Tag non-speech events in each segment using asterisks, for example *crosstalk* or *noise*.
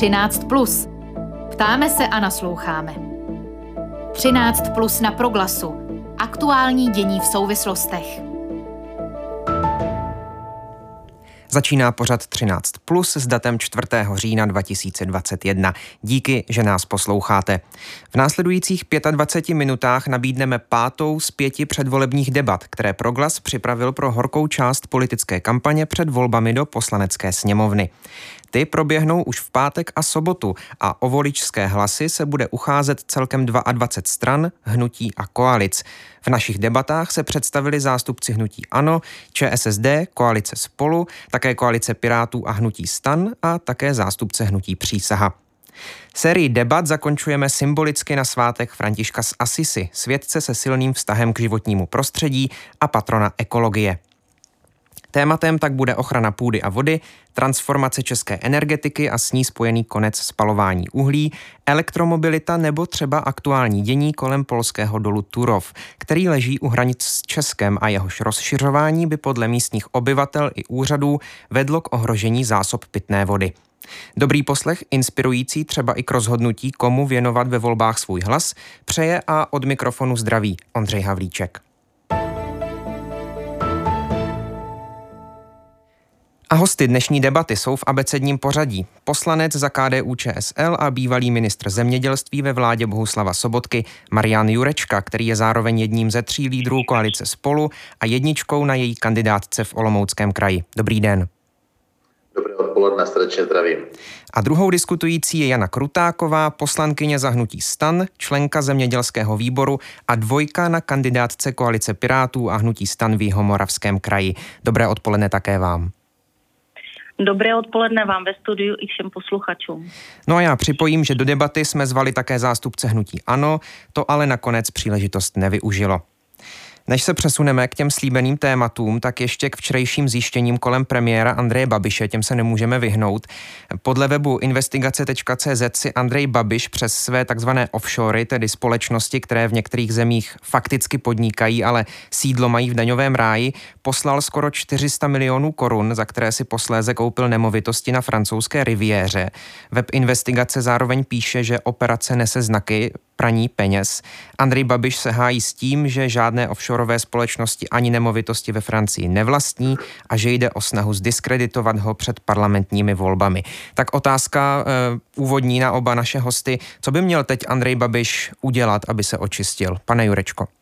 13. Plus. Ptáme se a nasloucháme. 13 plus na proglasu. Aktuální dění v souvislostech. Začíná pořad 13 plus s datem 4. října 2021. Díky, že nás posloucháte. V následujících 25 minutách nabídneme pátou z pěti předvolebních debat, které Proglas připravil pro horkou část politické kampaně před volbami do poslanecké sněmovny. Ty proběhnou už v pátek a sobotu a o voličské hlasy se bude ucházet celkem 22 stran, hnutí a koalic. V našich debatách se představili zástupci hnutí ANO, ČSSD, koalice Spolu, také koalice Pirátů a hnutí Stan a také zástupce hnutí Přísaha. Sérii debat zakončujeme symbolicky na svátek Františka z Asisi, svědce se silným vztahem k životnímu prostředí a patrona ekologie. Tématem tak bude ochrana půdy a vody, transformace české energetiky a s ní spojený konec spalování uhlí, elektromobilita nebo třeba aktuální dění kolem polského dolu Turov, který leží u hranic s Českem a jehož rozšiřování by podle místních obyvatel i úřadů vedlo k ohrožení zásob pitné vody. Dobrý poslech, inspirující třeba i k rozhodnutí, komu věnovat ve volbách svůj hlas, přeje a od mikrofonu zdraví Ondřej Havlíček. A hosty dnešní debaty jsou v abecedním pořadí. Poslanec za KDU ČSL a bývalý ministr zemědělství ve vládě Bohuslava Sobotky Marian Jurečka, který je zároveň jedním ze tří lídrů koalice Spolu a jedničkou na její kandidátce v Olomouckém kraji. Dobrý den. Dobré odpoledne, srdečně zdravím. A druhou diskutující je Jana Krutáková, poslankyně za hnutí Stan, členka zemědělského výboru a dvojka na kandidátce koalice Pirátů a hnutí Stan v Jihomoravském kraji. Dobré odpoledne také vám. Dobré odpoledne vám ve studiu i všem posluchačům. No a já připojím, že do debaty jsme zvali také zástupce hnutí ANO, to ale nakonec příležitost nevyužilo. Než se přesuneme k těm slíbeným tématům, tak ještě k včerejším zjištěním kolem premiéra Andreje Babiše, těm se nemůžeme vyhnout. Podle webu investigace.cz si Andrej Babiš přes své takzvané offshory, tedy společnosti, které v některých zemích fakticky podnikají, ale sídlo mají v daňovém ráji, poslal skoro 400 milionů korun, za které si posléze koupil nemovitosti na francouzské riviéře. Web investigace zároveň píše, že operace nese znaky praní peněz. Andrej Babiš se hájí s tím, že žádné offshoreové společnosti ani nemovitosti ve Francii nevlastní a že jde o snahu zdiskreditovat ho před parlamentními volbami. Tak otázka uh, úvodní na oba naše hosty. Co by měl teď Andrej Babiš udělat, aby se očistil? Pane Jurečko.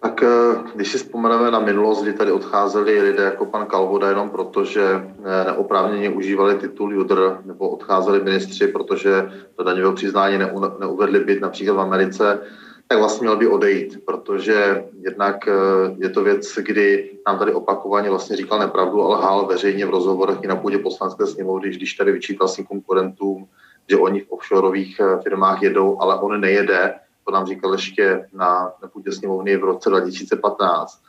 Tak eh, když si vzpomeneme na minulost, kdy tady odcházeli lidé jako pan Kalvoda jenom proto, že eh, neoprávněně užívali titul Judr, nebo odcházeli ministři, protože do daňového přiznání neuvedli byt například v Americe, tak vlastně měl by odejít, protože jednak eh, je to věc, kdy nám tady opakovaně vlastně říkal nepravdu, ale hál veřejně v rozhovorech i na půdě poslanské sněmovny, když tady vyčítal svým konkurentům, že oni v offshoreových firmách jedou, ale on nejede, to nám říkal ještě na, půdě sněmovny v roce 2015.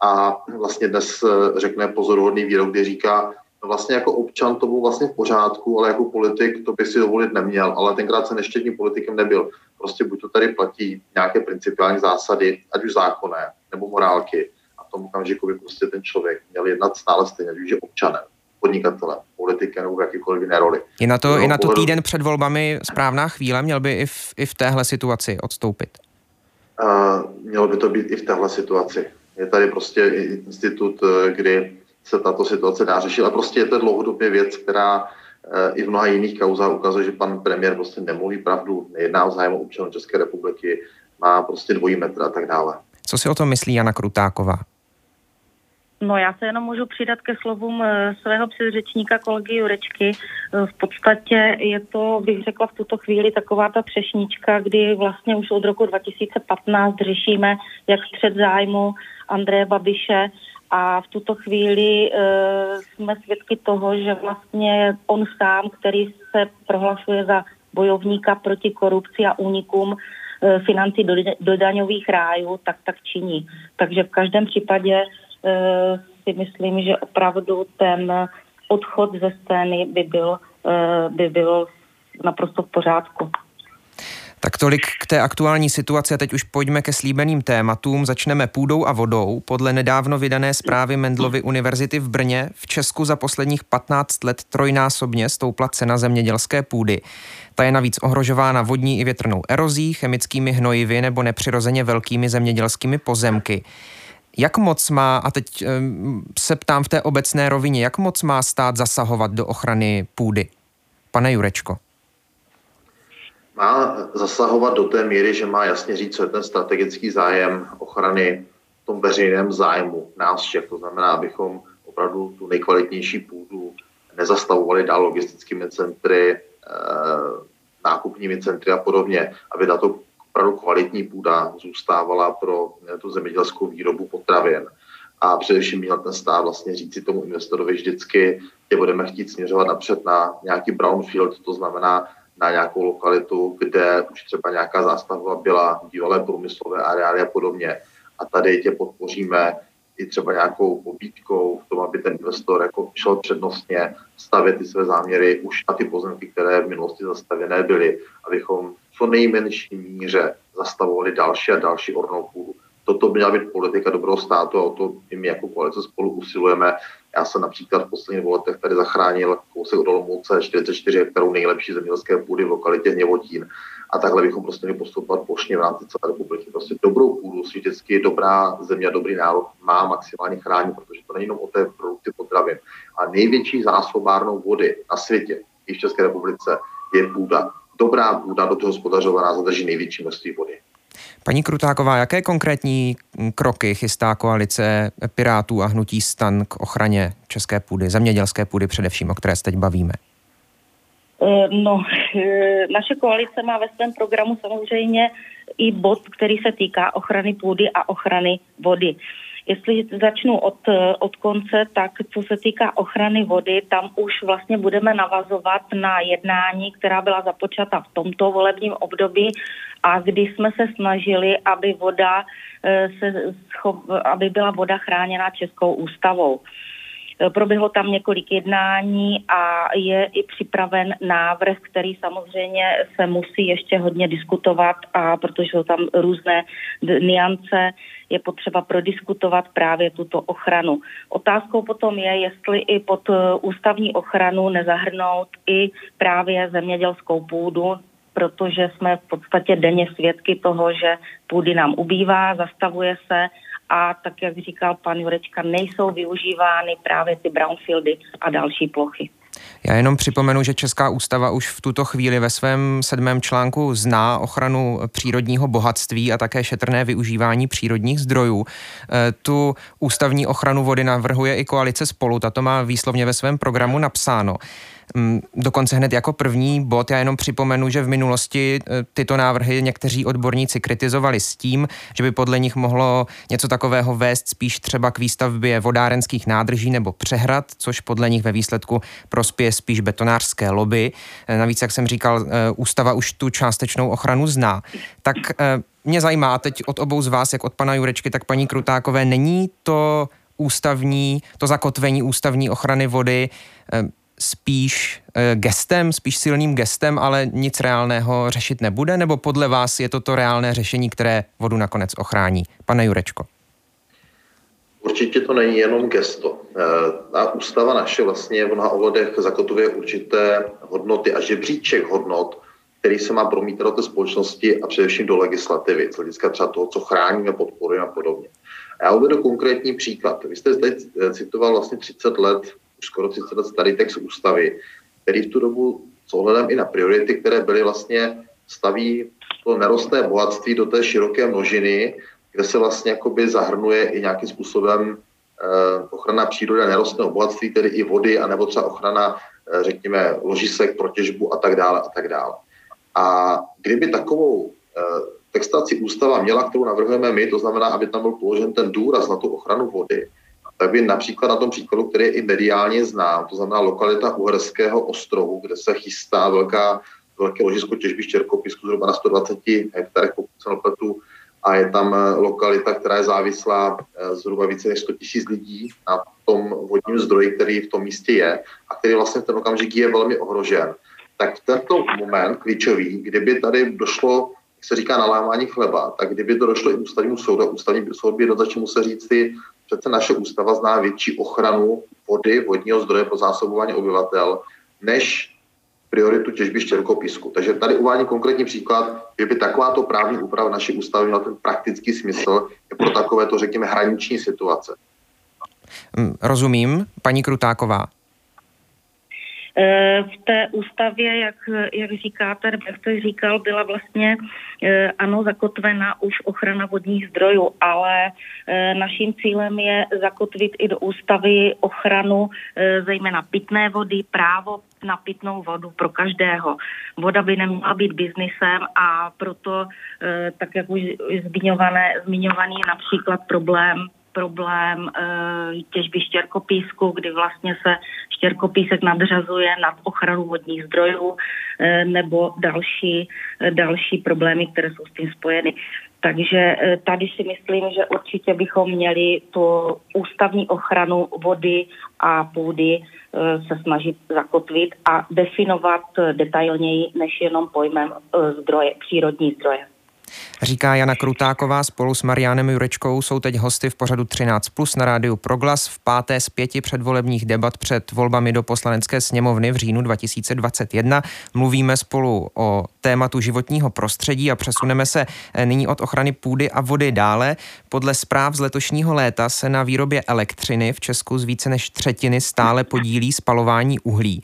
A vlastně dnes eh, řekne pozoruhodný výrok, kdy říká, no vlastně jako občan to byl vlastně v pořádku, ale jako politik to by si dovolit neměl, ale tenkrát se neštětním politikem nebyl. Prostě buď to tady platí nějaké principiální zásady, ať už zákonné nebo morálky, a v tom okamžiku by prostě ten člověk měl jednat stále stejně, ať už je občanem podnikatele, politiky nebo jakýkoliv jiné roli. Je na to, je na to týden před volbami správná chvíle? Měl by i v, i v téhle situaci odstoupit? Uh, mělo by to být i v téhle situaci. Je tady prostě institut, eh, kdy se tato situace dá řešit, ale prostě je to dlouhodobě věc, která uh, i v mnoha jiných kauzách ukazuje, že pan premiér prostě nemluví pravdu, nejedná o zájmu občanů České republiky, má prostě dvojí metr a tak dále. Co si o tom myslí Jana Krutáková? No já se jenom můžu přidat ke slovům eh, svého předřečníka kolegy Jurečky. Eh, v podstatě je to, bych řekla v tuto chvíli, taková ta třešnička, kdy vlastně už od roku 2015 řešíme, jak střed zájmu Andreje Babiše a v tuto chvíli e, jsme svědky toho, že vlastně on sám, který se prohlašuje za bojovníka proti korupci a únikům financí do, do daňových rájů, tak tak činí. Takže v každém případě si myslím, že opravdu ten odchod ze scény by byl, eh, by byl naprosto v pořádku. Tak tolik k té aktuální situaci a teď už pojďme ke slíbeným tématům. Začneme půdou a vodou. Podle nedávno vydané zprávy Mendlovy univerzity v Brně v Česku za posledních 15 let trojnásobně stoupla cena zemědělské půdy. Ta je navíc ohrožována vodní i větrnou erozí, chemickými hnojivy nebo nepřirozeně velkými zemědělskými pozemky. Jak moc má, a teď se ptám v té obecné rovině, jak moc má stát zasahovat do ochrany půdy? Pane Jurečko. Má zasahovat do té míry, že má jasně říct, co je ten strategický zájem ochrany v tom veřejném zájmu nás všech. To znamená, abychom opravdu tu nejkvalitnější půdu nezastavovali dál logistickými centry, eh, nákupními centry a podobně, aby na to opravdu kvalitní půda zůstávala pro eh, tu zemědělskou výrobu potravin. A především měl ten stát vlastně říci tomu investorovi vždycky, že budeme chtít směřovat napřed na nějaký brownfield, to znamená na nějakou lokalitu, kde už třeba nějaká zástavba byla, bývalé průmyslové areály a podobně. A tady tě podpoříme i třeba nějakou pobídkou v tom, aby ten investor jako šel přednostně stavět ty své záměry už na ty pozemky, které v minulosti zastavěné byly, abychom v co nejmenší míře zastavovali další a další ornou půdu. Toto měla být politika dobrého státu a o to i my jako koalice spolu usilujeme. Já jsem například v posledních letech tady zachránil kousek od Olomouce 44 hektarů nejlepší zemědělské půdy v lokalitě Hněvotín. A takhle bychom prostě měli postupovat plošně v rámci celé republiky. Prostě dobrou půdu si vždycky dobrá země, dobrý národ má maximálně chránit, protože to není jenom o té produkci potravin. A největší zásobárnou vody na světě, i v České republice, je půda. Dobrá půda, do toho hospodařovaná, zadrží největší množství vody. Paní Krutáková, jaké konkrétní kroky chystá koalice Pirátů a Hnutí stan k ochraně české půdy, zemědělské půdy především, o které se teď bavíme? Eh, no, eh, naše koalice má ve svém programu samozřejmě i bod, který se týká ochrany půdy a ochrany vody. Jestli začnu od, od konce, tak co se týká ochrany vody, tam už vlastně budeme navazovat na jednání, která byla započata v tomto volebním období a kdy jsme se snažili, aby voda eh, se, aby byla voda chráněna Českou ústavou. Eh, proběhlo tam několik jednání a je i připraven návrh, který samozřejmě se musí ještě hodně diskutovat a protože jsou tam různé niance, je potřeba prodiskutovat právě tuto ochranu. Otázkou potom je, jestli i pod eh, ústavní ochranu nezahrnout i právě zemědělskou půdu, protože jsme v podstatě denně svědky toho, že půdy nám ubývá, zastavuje se a tak, jak říkal pan Jurečka, nejsou využívány právě ty brownfieldy a další plochy. Já jenom připomenu, že Česká ústava už v tuto chvíli ve svém sedmém článku zná ochranu přírodního bohatství a také šetrné využívání přírodních zdrojů. E, tu ústavní ochranu vody navrhuje i koalice spolu, tato má výslovně ve svém programu napsáno. Mm, dokonce hned jako první bod, já jenom připomenu, že v minulosti e, tyto návrhy někteří odborníci kritizovali s tím, že by podle nich mohlo něco takového vést spíš třeba k výstavbě vodárenských nádrží nebo přehrad, což podle nich ve výsledku prospěje spíš betonářské lobby. E, navíc, jak jsem říkal, e, ústava už tu částečnou ochranu zná. Tak mě zajímá teď od obou z vás, jak od pana Jurečky, tak paní Krutákové, není to ústavní, to zakotvení ústavní ochrany vody spíš eh, gestem, spíš silným gestem, ale nic reálného řešit nebude? Nebo podle vás je to to reálné řešení, které vodu nakonec ochrání? Pane Jurečko. Určitě to není jenom gesto. Ta eh, ústava naše vlastně mnoha ohledech zakotvuje určité hodnoty a žebříček hodnot, který se má promítat do té společnosti a především do legislativy, z hlediska třeba toho, co chráníme, podporujeme a podobně. A já uvedu konkrétní příklad. Vy jste zde citoval vlastně 30 let už skoro 30 let starý text ústavy, který v tu dobu s ohledem i na priority, které byly vlastně staví to nerostné bohatství do té široké množiny, kde se vlastně jakoby zahrnuje i nějakým způsobem eh, ochrana přírody a nerostného bohatství, tedy i vody, anebo třeba ochrana, eh, řekněme, ložisek pro těžbu a tak dále a tak dále. A kdyby takovou eh, textaci ústava měla, kterou navrhujeme my, to znamená, aby tam byl položen ten důraz na tu ochranu vody, tak by například na tom příkladu, který je i mediálně znám, to znamená lokalita Uherského ostrohu, kde se chystá velká, velké ložisko těžby štěrkopisku zhruba na 120 hektarech, pokud se a je tam eh, lokalita, která je závislá eh, zhruba více než 100 tisíc lidí na tom vodním zdroji, který v tom místě je a který vlastně v ten okamžik je velmi ohrožen. tak v tento moment klíčový, kdyby tady došlo, jak se říká nalámání chleba, tak kdyby to došlo i ústavnímu soudu, ústavní soud by jednoznačně musel říct si, přece naše ústava zná větší ochranu vody, vodního zdroje pro zásobování obyvatel, než prioritu těžby štěrkopísku. Takže tady uvádím konkrétní příklad, že by takováto právní úprava naší ústavy měla ten praktický smysl pro takovéto, řekněme, hraniční situace. Rozumím, paní Krutáková. Eh, v té ústavě, jak, jak říkáte, jak jste říkal, byla vlastně eh, ano zakotvena už ochrana vodních zdrojů, ale eh, naším cílem je zakotvit i do ústavy ochranu zejména pitné vody, právo na pitnou vodu pro každého. Voda by neměla být biznisem a proto, tak jak už zmiňované, zmiňovaný například problém problém e, těžby štěrkopísku, kdy vlastně se štěrkopísek nadřazuje nad ochranu vodních zdrojů e, nebo další, e, další problémy, které jsou s tím spojeny. Takže tady si myslím, že určitě bychom měli tu ústavní ochranu vody a půdy se snažit zakotvit a definovat detailněji než jenom pojmem zdroje, přírodní zdroje. Říká Jana Krutáková spolu s Marianem Jurečkou jsou teď hosty v pořadu 13 plus na rádiu Proglas v páté z pěti předvolebních debat před volbami do poslanecké sněmovny v říjnu 2021. Mluvíme spolu o tématu životního prostředí a přesuneme se eh, nyní od ochrany půdy a vody dále. Podle zpráv z letošního léta se na výrobě elektřiny v Česku z více než třetiny stále podílí spalování uhlí.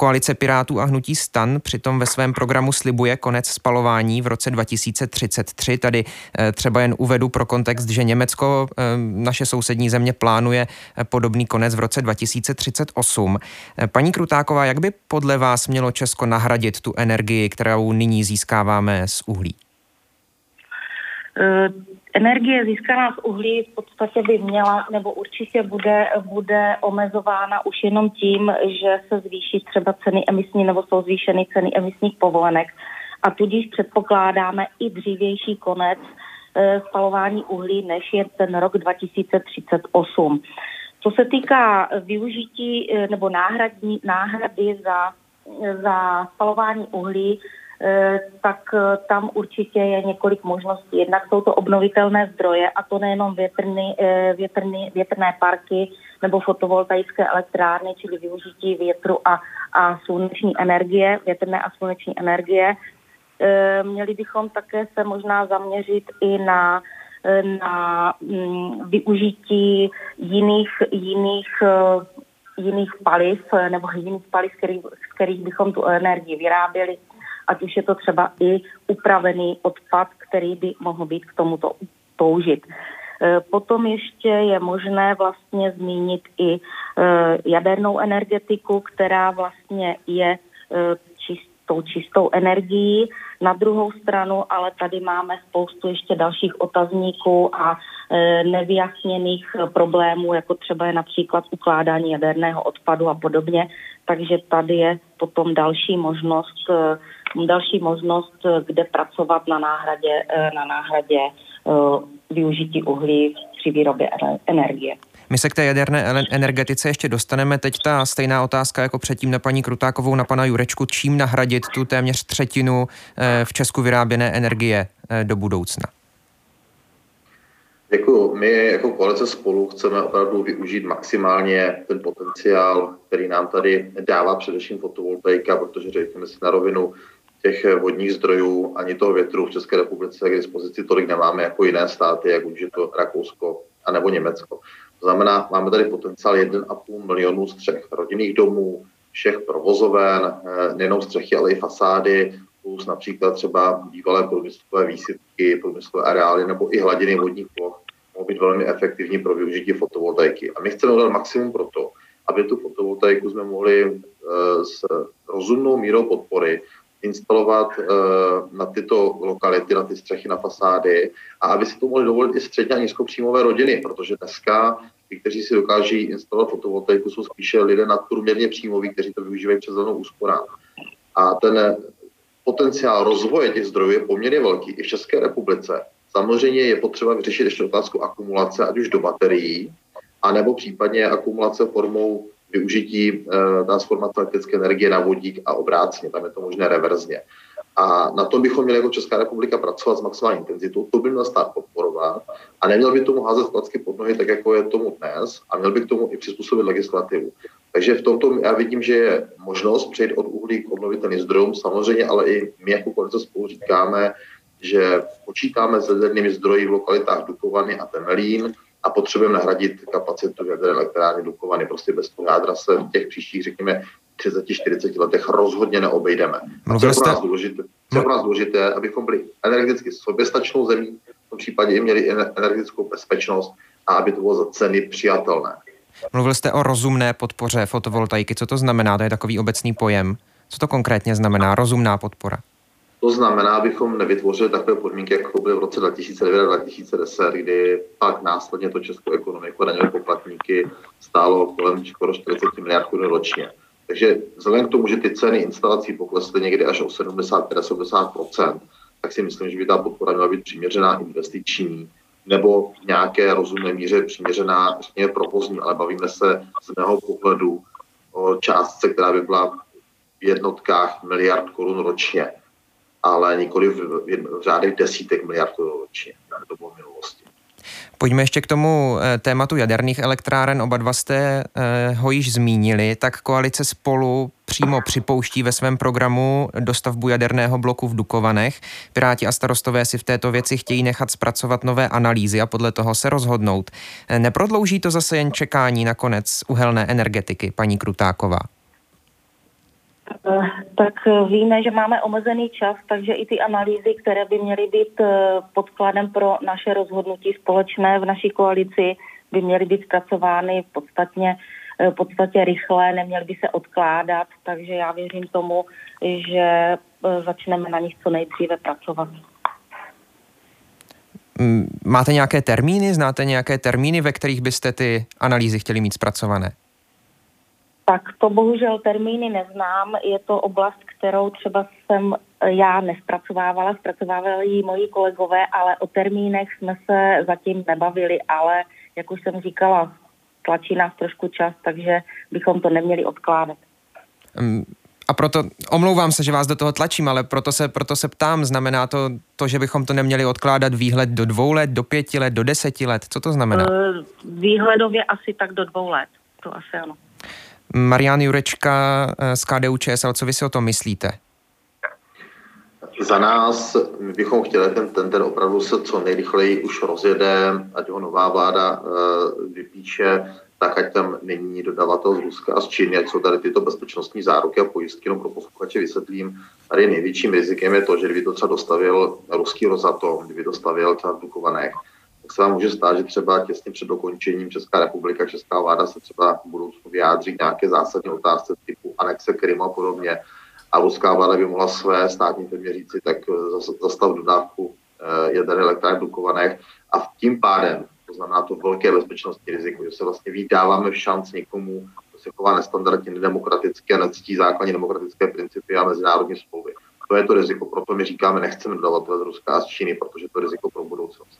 Koalice Pirátů a hnutí Stan přitom ve svém programu slibuje konec spalování v roce 2033. Tady eh, třeba jen uvedu pro kontext, že Německo, eh, naše sousední země, plánuje eh, podobný konec v roce 2038. Paní Krutáková, jak by podle vás mělo Česko nahradit tu energii, kterou nyní získáváme z uhlí? Energie získaná z uhlí v podstatě by měla, nebo určitě bude, bude omezována už jenom tím, že se zvýší třeba ceny emisní, nebo jsou zvýšeny ceny emisních povolenek. A tudíž předpokládáme i dřívější konec e, spalování uhlí, než je ten rok 2038. Co se týká využití e, nebo náhradní, náhrady za, za spalování uhlí, Eh, tak eh, tam určitě je několik možností. Jednak jsou to obnovitelné zdroje a to nejenom větrny, eh, větrny, větrné parky nebo fotovoltaické elektrárny, čili využití větru a, a sluneční energie, větrné a sluneční energie. Měli bychom také se možná zaměřit i na na mm, využití jiných, jiných jiných paliv nebo jiných paliv, z kterých, z kterých bychom tu energii vyráběli, ať už je to třeba i upravený odpad, který by mohl být k tomuto použit. E, potom ještě je možné vlastně zmínit i e, jadernou energetiku, která vlastně je e, čistou, čistou energií. Na druhou stranu ale tady máme spoustu ještě dalších otazníků a nevyjasněných problémů, jako třeba je například ukládání jaderného odpadu a podobně. Takže tady je potom další možnost další možnost, kde pracovat na náhradě, eh, na náhradě eh, využití uhlí při výrobě energie. My se k té jaderné energetice ještě dostaneme. Teď ta stejná otázka jako předtím na paní Krutákovou, na pana Jurečku. Čím nahradit tu téměř třetinu eh, v Česku vyráběné energie do budoucna? Děkuji. My jako koalice spolu chceme opravdu využít maximálně ten potenciál, který nám tady dává především fotovoltaika, protože řekněme si na rovinu, těch eh, vodních zdrojů ani toho větru v České republice k dispozici tolik nemáme jako jiné státy, jak už je to Rakousko a nebo Německo. To znamená, máme tady potenciál 1,5 milionu střech rodinných domů, všech provozoven, eh, nejenom střechy, ale i fasády, plus například třeba bývalé průmyslové výsypky, průmyslové areály nebo i hladiny vodních ploch mohou být velmi efektivní pro využití fotovoltaiky. A my chceme udělat maximum pro to, aby tu fotovoltaiku jsme mohli eh, s rozumnou mírou podpory instalovat uh, na tyto lokality, na ty střechy, na fasády a aby si to mohli dovolit i středně a nízkopříjmové rodiny, protože dneska ty, kteří si dokáží instalovat fotovoltaiku, jsou spíše lidé nadprůměrně příjmoví, kteří to využívají přes zelenou úsporám. A ten potenciál rozvoje těch zdrojů je poměrně velký i v České republice. Samozřejmě je potřeba vyřešit ještě otázku akumulace, ať už do baterií, anebo případně akumulace formou využití e, transformace elektrické energie na vodík a obráceně. Tam je to možné reverzně. A na tom bychom měli jako Česká republika pracovat s maximální intenzitou. To by měl stát podporovat a neměl by tomu házet klacky pod nohy, tak jako je tomu dnes, a měl by k tomu i přizpůsobit legislativu. Takže v tomto já vidím, že je možnost přejít od uhlí k obnovitelným zdrojům, samozřejmě, ale i my jako koalice spolu říkáme, že počítáme s jadernými zdroji v lokalitách Dukovany a Temelín a potřebujeme nahradit kapacitu jaderné elektrárny Dukovany. Prostě bez toho jádra se v těch příštích, řekněme, 30-40 letech rozhodně neobejdeme. A co je pro nás důležité, co je pro nás důležité, abychom byli energeticky soběstačnou zemí, v tom případě i měli energetickou bezpečnost a aby to bylo za ceny přijatelné. Mluvil jste o rozumné podpoře fotovoltaiky. Co to znamená? To je takový obecný pojem. Co to konkrétně znamená rozumná podpora? To znamená, abychom nevytvořili takové podmínky, jako byly v roce 2009 a 2010, kdy pak následně to českou ekonomiku a daňové poplatníky stálo kolem skoro 40 miliard korun ročně. Takže vzhledem k tomu, že ty ceny instalací poklesly někdy až o 70-70%, tak si myslím, že by ta podpora měla být přiměřená investiční nebo v nějaké rozumné míře přiměřená, řekněme, provozní, ale bavíme se z mého pohledu o částce, která by byla v jednotkách miliard korun ročně, ale nikoli v, v řádech desítek miliard ročně. To bylo minulosti. Pojďme ještě k tomu eh, tématu jaderných elektráren. Oba dva jste eh, ho již zmínili. Tak koalice spolu přímo připouští ve svém programu dostavbu jaderného bloku v Dukovanech. Piráti a starostové si v této věci chtějí nechat zpracovat nové analýzy a podle toho se rozhodnout. Eh, neprodlouží to zase jen čekání na konec uhelné energetiky, paní Krutáková? Eh, tak eh, víme, že máme omezený čas, takže i ty analýzy, které by měly být eh, podkladem pro naše rozhodnutí společné v naší koalici, by měly být zpracovány v podstatně, podstatě rychle, neměly by se odkládat, takže já věřím tomu, že začneme na nich co nejdříve pracovat. Mm, máte nějaké termíny, znáte nějaké termíny, ve kterých byste ty analýzy chtěli mít zpracované? Tak to bohužel termíny neznám. Je to oblast, kterou třeba jsem já nespracovávala, zpracovávali ji moji kolegové, ale o termínech jsme se zatím nebavili, ale jak už jsem říkala, tlačí nás trošku čas, takže bychom to neměli odkládat. A proto, omlouvám se, že vás do toho tlačím, ale proto se, proto se ptám, znamená to, to, že bychom to neměli odkládat výhled do dvou let, do pěti let, do deseti let? Co to znamená? Uh, výhledově asi tak do dvou let, to asi ano. Marian Jurečka eh, z KDU ČSL, co vy si o tom myslíte? Za nás bychom chtěli ten tender opravdu se co nejrychleji už rozjede, ať ho nová vláda uh, vypíše, tak ať tam není dodavatel z Ruska a z Číny, ať jsou tady tyto bezpečnostní záruky a pojistky, jenom pro posluchače vysvětlím. Tady největším rizikem je to, že kdyby to třeba dostavil ruský Rosatom, kdyby dostavil třeba v Dukovanech, tak se vám může stát, že třeba těsně před dokončením Česká republika, Česká vláda se třeba v budoucnu vyjádří nějaké zásadní otázce typu anexe Krymu a podobně. A ruská vláda by mohla své státní firmě říci, tak eh, zastav dodávku eh, jaderné elektrárny Dukovanech a v tím pádem, to znamená to velké bezpečnostní riziko, že se vlastně vydáváme v šanc někomu, kdo se chová nestandardně, nedemokraticky a nectí základní demokratické principy a mezinárodní smlouvy. To je to riziko, proto my říkáme, nechceme dodavatele z Ruska a z Číny, protože to je riziko pro budoucnost.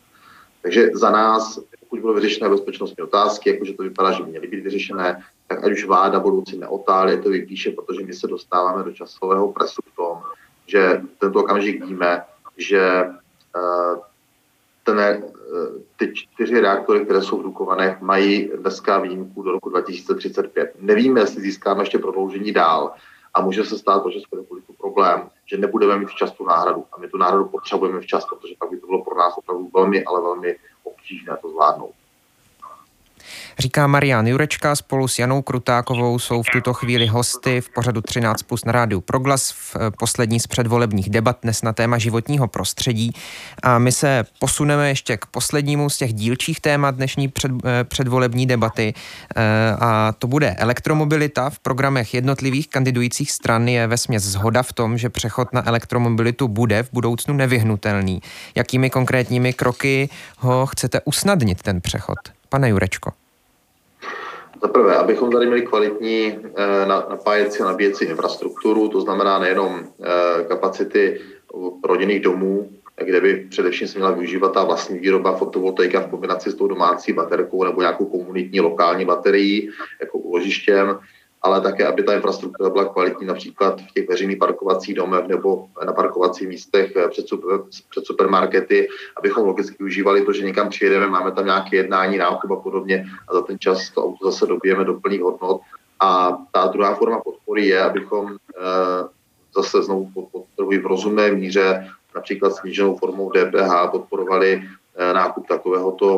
Takže za nás, pokud budou vyřešené bezpečnostní otázky, jakože to vypadá, že měly být vyřešené, tak ať už vláda budoucí neotálí, to vypíše, protože my se dostáváme do časového presu v tom, že tento okamžik víme, že uh, ten, uh, ty čtyři reaktory, které jsou v Dukovanech, mají dneska výjimku do roku 2035. Nevíme, jestli získáme ještě prodloužení dál a může se stát pro Českou republiku problém, že nebudeme mít včas tu náhradu. A my tu náhradu potřebujeme včas, protože pak by to bylo pro nás opravdu velmi, ale velmi obtížné to zvládnout. Říká Marian Jurečka spolu s Janou Krutákovou jsou v tuto chvíli hosty v pořadu 13 plus na rádiu Proglas v eh, poslední z předvolebních debat dnes na téma životního prostředí. A my se posuneme ještě k poslednímu z těch dílčích témat dnešní před, eh, předvolební debaty eh, a to bude elektromobilita. V programech jednotlivých kandidujících stran je ve směs zhoda v tom, že přechod na elektromobilitu bude v budoucnu nevyhnutelný. Jakými konkrétními kroky ho chcete usnadnit ten přechod? Pane Jurečko. Za prvé, abychom tady měli kvalitní eh, napájecí a nabíjecí infrastrukturu, to znamená nejenom eh, kapacity rodinných domů, kde by především se měla využívat ta vlastní výroba fotovoltaika v kombinaci s tou domácí baterkou nebo nějakou komunitní lokální baterií jako uložištěm ale také, aby ta infrastruktura byla kvalitní například v těch veřejných parkovacích domech nebo na parkovacích místech eh, před, super, před supermarkety, abychom logicky využívali to, že někam přijedeme, máme tam nějaké jednání, nákup a podobně a za ten čas to auto zase dobijeme do plných hodnot. A ta druhá forma podpory je, abychom e, zase znovu podporují v rozumné míře, například sníženou formou DPH podporovali e, nákup takovéhoto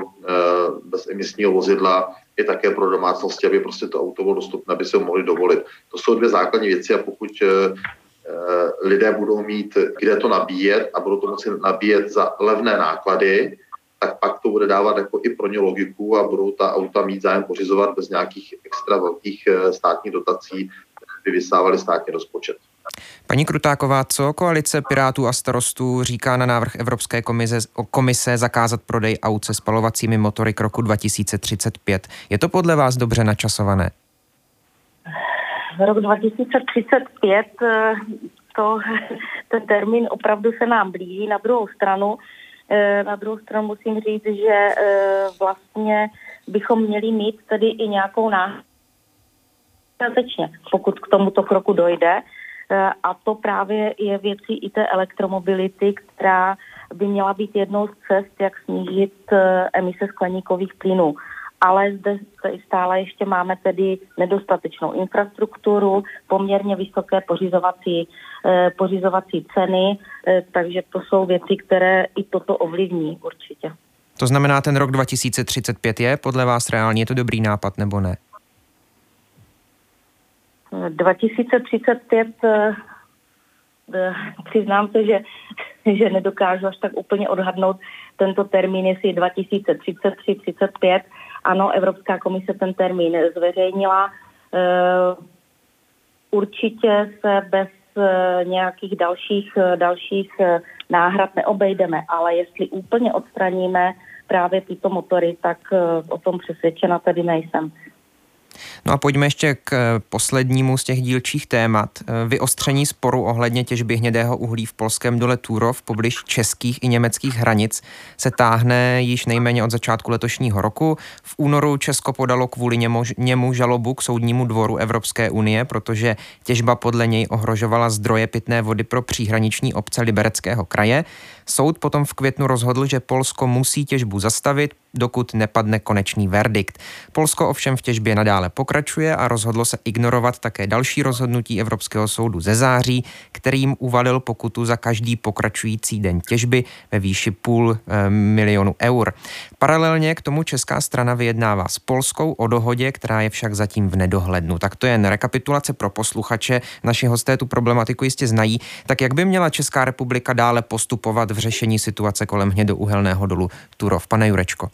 bezemisního vozidla je také pro domácnosti, aby prostě to auto bylo dostupné, aby se ho mohli dovolit. To jsou dvě základní věci a pokud eh, eh, lidé budou mít kde to nabíjet a budou to moci nabíjet za levné náklady, tak pak to bude dávat jako i pro ně logiku a budou ta auta mít zájem pořizovat bez nějakých extra velkých eh, státních dotací, by vysávali státní rozpočet. Paní Krutáková, co koalice Pirátů a starostů říká na návrh Evropské komise, komise zakázat prodej aut se spalovacími motory k roku 2035? Je to podle vás dobře načasované? Rok 2035, eh, to, *laughs* ten termín opravdu se nám blíží. Na druhou stranu, eh, na druhou stranu musím říct, že eh, vlastně bychom měli mít tedy i nějakou náhradu pokud k tomuto kroku dojde. Eh, a to právě je věcí i té elektromobility, která by měla být jednou z cest, jak snížit eh, emise skleníkových plynů. Ale zde stále ještě máme tedy nedostatečnou infrastrukturu, poměrně vysoké pořizovací, eh, pořizovací ceny, takže to jsou věci, které i toto ovlivní určitě. To znamená, ten rok 2035 je podle vás reálně, to dobrý nápad nebo ne? 2035 eh, eh, přiznám se, že, *laughs* že nedokážu až tak úplně odhadnout tento termín, jestli 2033, 35. Ano, Evropská komise ten termín zveřejnila. Eh, určitě se bez nějakých dalších, dalších náhrad neobejdeme, ale jestli úplně odstraníme právě tyto motory, tak o tom přesvědčena tedy nejsem. No a pojďme ještě k eh, poslednímu z těch dílčích témat. Eh, vyostření sporu ohledně těžby hnědého uhlí v polském dole Turov poblíž českých i německých hranic se táhne již nejméně od začátku letošního roku. V únoru Česko podalo kvůli němu, němu žalobu k soudnímu dvoru Evropské unie, protože těžba podle něj ohrožovala zdroje pitné vody pro příhraniční obce Libereckého kraje. Soud potom v květnu rozhodl, že Polsko musí těžbu zastavit, dokud nepadne konečný verdikt. Polsko ovšem v těžbě nadále pokračuje a rozhodlo se ignorovat také další rozhodnutí Evropského soudu ze září, kterým uvalil pokutu za každý pokračující den těžby ve výši půl e, milionu eur. Paralelně k tomu česká strana vyjednává s Polskou o dohodě, která je však zatím v nedohlednu. Tak to je jen rekapitulace pro posluchače. Naši hosté tu problematiku jistě znají. Tak jak by měla Česká republika dále postupovat v řešení situace kolem hnědouhelného dolu Turov? Pane Jurečko.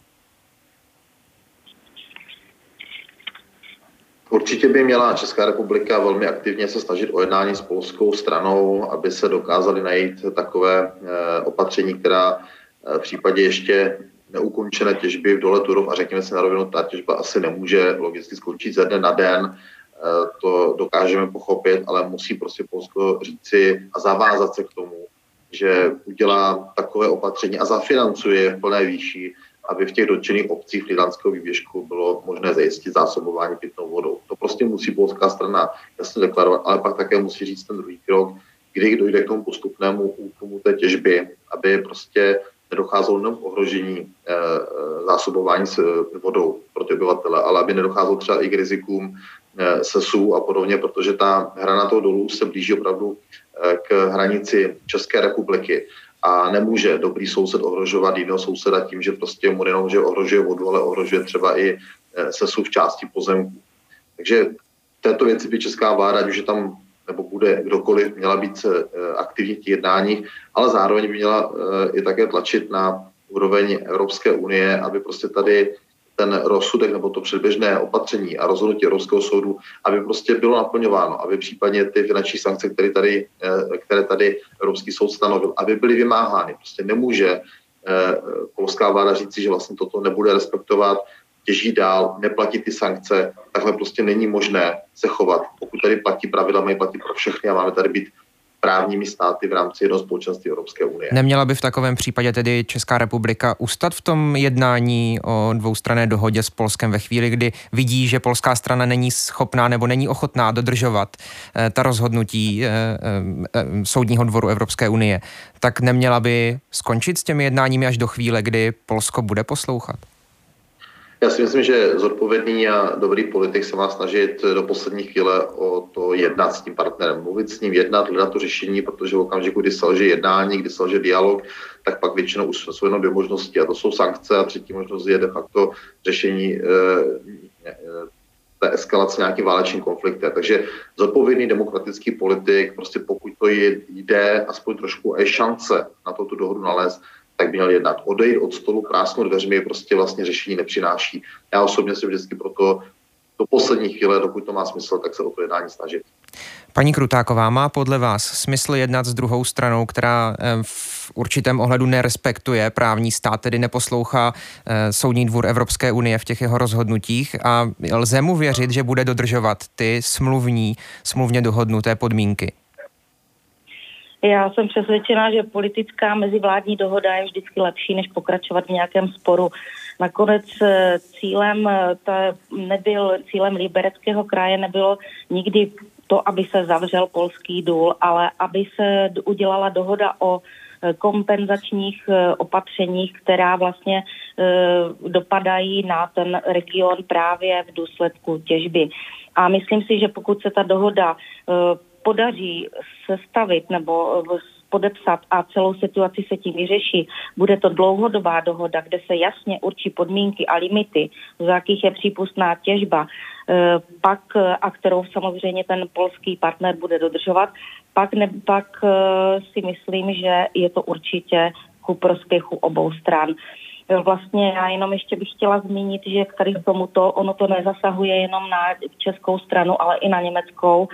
Určitě by měla Česká republika velmi aktivně se snažit o jednání s polskou stranou, aby se dokázali najít takové eh, opatření, která eh, v případě ještě neukončené těžby v dole Turov a řekněme si na rovinu, ta těžba asi nemůže logicky skončit ze dne na den, eh, to dokážeme pochopit, ale musí prostě Polsko říci a zavázat se k tomu, že udělá takové opatření a zafinancuje v plné výši aby v těch dotčených obcích Lidlanského výběžku bylo možné zajistit zásobování pitnou vodou. To prostě musí polská strana jasně deklarovat, ale pak také musí říct ten druhý krok, kdy dojde k tomu postupnému útlumu té těžby, aby prostě nedocházelo jenom ohrožení e, zásobování s eh, vodou pro ty obyvatele, ale aby nedocházelo třeba i k rizikům sesů a podobně, protože ta hrana toho dolů se blíží opravdu k hranici České republiky a nemůže dobrý soused ohrožovat jiného souseda tím, že prostě mu nejenom, že ohrožuje vodu, ale ohrožuje třeba i eh, sesu v části pozemku. Takže této věci by česká vláda, je tam nebo bude kdokoliv, měla být eh, aktivní v těch jednáních, ale zároveň by měla eh, i také tlačit na úroveň Evropské unie, aby prostě tady ten rozsudek nebo to předběžné opatření a rozhodnutí Evropského soudu, aby prostě bylo naplňováno, aby případně ty finanční sankce, které tady, eh, které tady Evropský soud stanovil, aby byly vymáhány. Prostě nemůže polská vláda říci, že vlastně toto nebude respektovat, těží dál, neplatí ty sankce, takhle prostě není možné se chovat. Pokud tady platí pravidla, mají platit pro všechny a máme tady být právními státy v rámci jednoho společenství Evropské unie. Neměla by v takovém případě tedy Česká republika ustat v tom jednání o dvoustranné dohodě s Polskem ve chvíli, kdy vidí, že polská strana není schopná nebo není ochotná dodržovat eh, ta rozhodnutí eh, eh, Soudního dvoru Evropské unie, tak neměla by skončit s těmi jednáními až do chvíle, kdy Polsko bude poslouchat? Já si myslím, že zodpovědný a dobrý politik se má snažit do poslední chvíle o to jednat s tím partnerem, mluvit s ním, jednat, hledat to řešení, protože v okamžiku, kdy selže jednání, kdy selže dialog, tak pak většinou už jsou jenom dvě možnosti a to jsou sankce a třetí možnost je de facto řešení e, e, té eskalace nějakým válečným konfliktem. Takže zodpovědný demokratický politik, prostě pokud to jde aspoň trošku je šance na to tu dohodu nalézt, tak by měl jednat. Odejít od stolu krásnou dveřmi prostě vlastně řešení nepřináší. Já osobně si vždycky proto do poslední chvíle, dokud to má smysl, tak se o to jednání snažit. Paní Krutáková, má podle vás smysl jednat s druhou stranou, která eh, v určitém ohledu nerespektuje právní stát, tedy neposlouchá eh, Soudní dvůr Evropské unie v těch jeho rozhodnutích a lze mu věřit, že bude dodržovat ty smluvní, smluvně dohodnuté podmínky? Já jsem přesvědčená, že politická mezivládní dohoda je vždycky lepší, než pokračovat v nějakém sporu. Nakonec eh, cílem, eh, to nebyl, cílem Libereckého kraje nebylo nikdy to, aby se zavřel polský důl, ale aby se udělala dohoda o eh, kompenzačních opatřeních, která vlastně dopadají na ten region právě v důsledku těžby. A myslím si, že pokud se ta dohoda podaří sestavit nebo eh, podepsat a celou situaci se tím vyřeší, bude to dlouhodobá dohoda, kde se jasně určí podmínky a limity, za jakých je přípustná těžba, eh, pak, eh, a kterou samozřejmě ten polský partner bude dodržovat, pak, ne, pak si myslím, že je to určitě ku prospěchu obou stran. Vlastně já jenom ještě bych chtěla zmínit, že k tady tomuto ono to nezasahuje jenom na českou stranu, ale i na německou.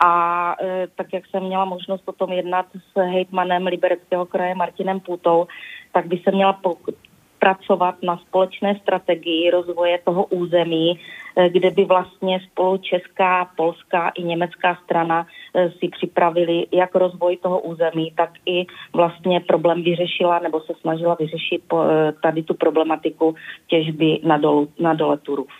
A e, tak, jak jsem měla možnost o tom jednat s hejtmanem Libereckého kraje Martinem Půtou, tak by se měla pracovat na společné strategii rozvoje toho území, e, kde by vlastně spolu česká, polská i německá strana e, si připravili jak rozvoj toho území, tak i vlastně problém vyřešila nebo se snažila vyřešit e, tady tu problematiku těžby na, dolu, na dole Turów.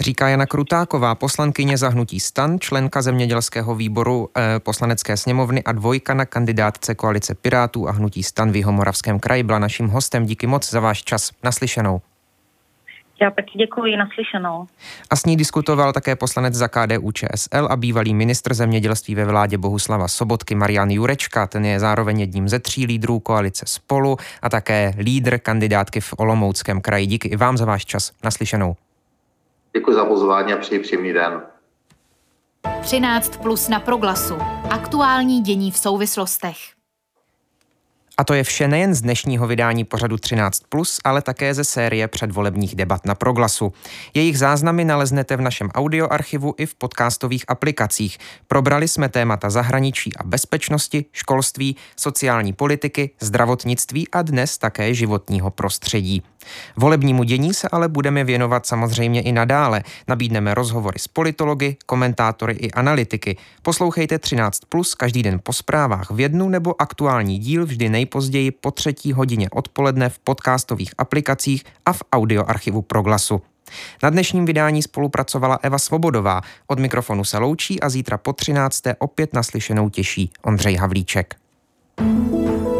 Říká Jana Krutáková, poslankyně zahnutí stan, členka zemědělského výboru eh, poslanecké sněmovny a dvojka na kandidátce koalice Pirátů a hnutí stan v Jihomoravském kraji. Byla naším hostem. Díky moc za váš čas. Naslyšenou. Já taky děkuji, naslyšenou. A s ní diskutoval také poslanec za KDU ČSL a bývalý ministr zemědělství ve vládě Bohuslava Sobotky Marian Jurečka. Ten je zároveň jedním ze tří lídrů koalice Spolu a také lídr kandidátky v Olomouckém kraji. Díky i vám za váš čas. Naslyšenou. Děkuji za pozvání a přeji příjemný den. 13 plus na proglasu. Aktuální dění v souvislostech. A to je vše nejen z dnešního vydání pořadu 13+, ale také ze série předvolebních debat na Proglasu. Jejich záznamy naleznete v našem audioarchivu i v podcastových aplikacích. Probrali jsme témata zahraničí a bezpečnosti, školství, sociální politiky, zdravotnictví a dnes také životního prostředí. Volebnímu dění se ale budeme věnovat samozřejmě i nadále. Nabídneme rozhovory s politology, komentátory i analytiky. Poslouchejte 13 plus každý den po zprávách v jednu nebo aktuální díl vždy nejpozději po třetí hodině odpoledne v podcastových aplikacích a v audioarchivu Proglasu. Na dnešním vydání spolupracovala Eva Svobodová. Od mikrofonu se loučí a zítra po 13. opět naslyšenou těší Ondřej Havlíček. thank you